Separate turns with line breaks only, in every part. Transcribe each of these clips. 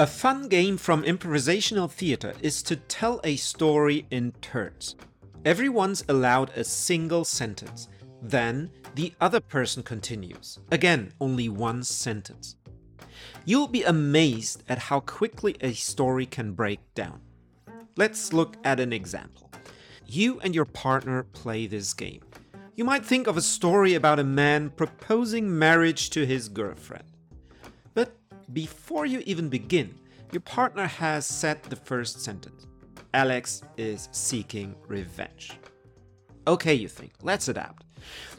A fun game from improvisational theater is to tell a story in turns. Everyone's allowed a single sentence. Then the other person continues. Again, only one sentence. You'll be amazed at how quickly a story can break down. Let's look at an example. You and your partner play this game. You might think of a story about a man proposing marriage to his girlfriend. Before you even begin, your partner has said the first sentence Alex is seeking revenge. Okay, you think, let's adapt.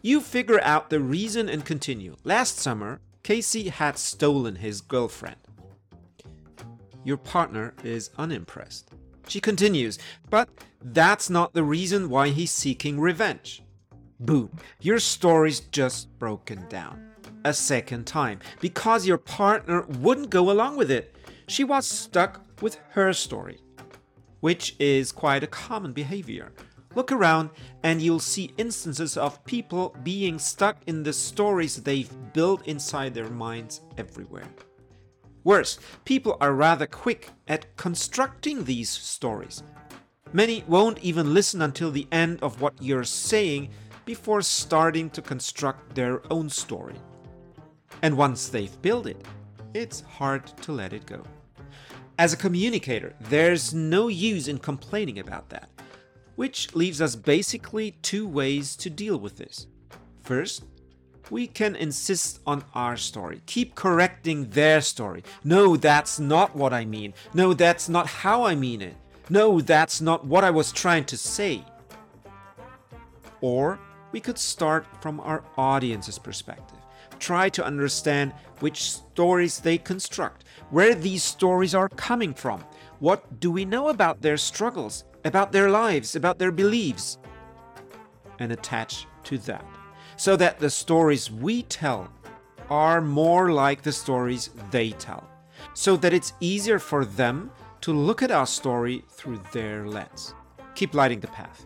You figure out the reason and continue. Last summer, Casey had stolen his girlfriend. Your partner is unimpressed. She continues, but that's not the reason why he's seeking revenge. Boom, your story's just broken down. A second time, because your partner wouldn't go along with it. She was stuck with her story, which is quite a common behavior. Look around and you'll see instances of people being stuck in the stories they've built inside their minds everywhere. Worse, people are rather quick at constructing these stories. Many won't even listen until the end of what you're saying before starting to construct their own story. And once they've built it, it's hard to let it go. As a communicator, there's no use in complaining about that. Which leaves us basically two ways to deal with this. First, we can insist on our story, keep correcting their story. No, that's not what I mean. No, that's not how I mean it. No, that's not what I was trying to say. Or we could start from our audience's perspective. Try to understand which stories they construct, where these stories are coming from. What do we know about their struggles, about their lives, about their beliefs? And attach to that. So that the stories we tell are more like the stories they tell. So that it's easier for them to look at our story through their lens. Keep lighting the path.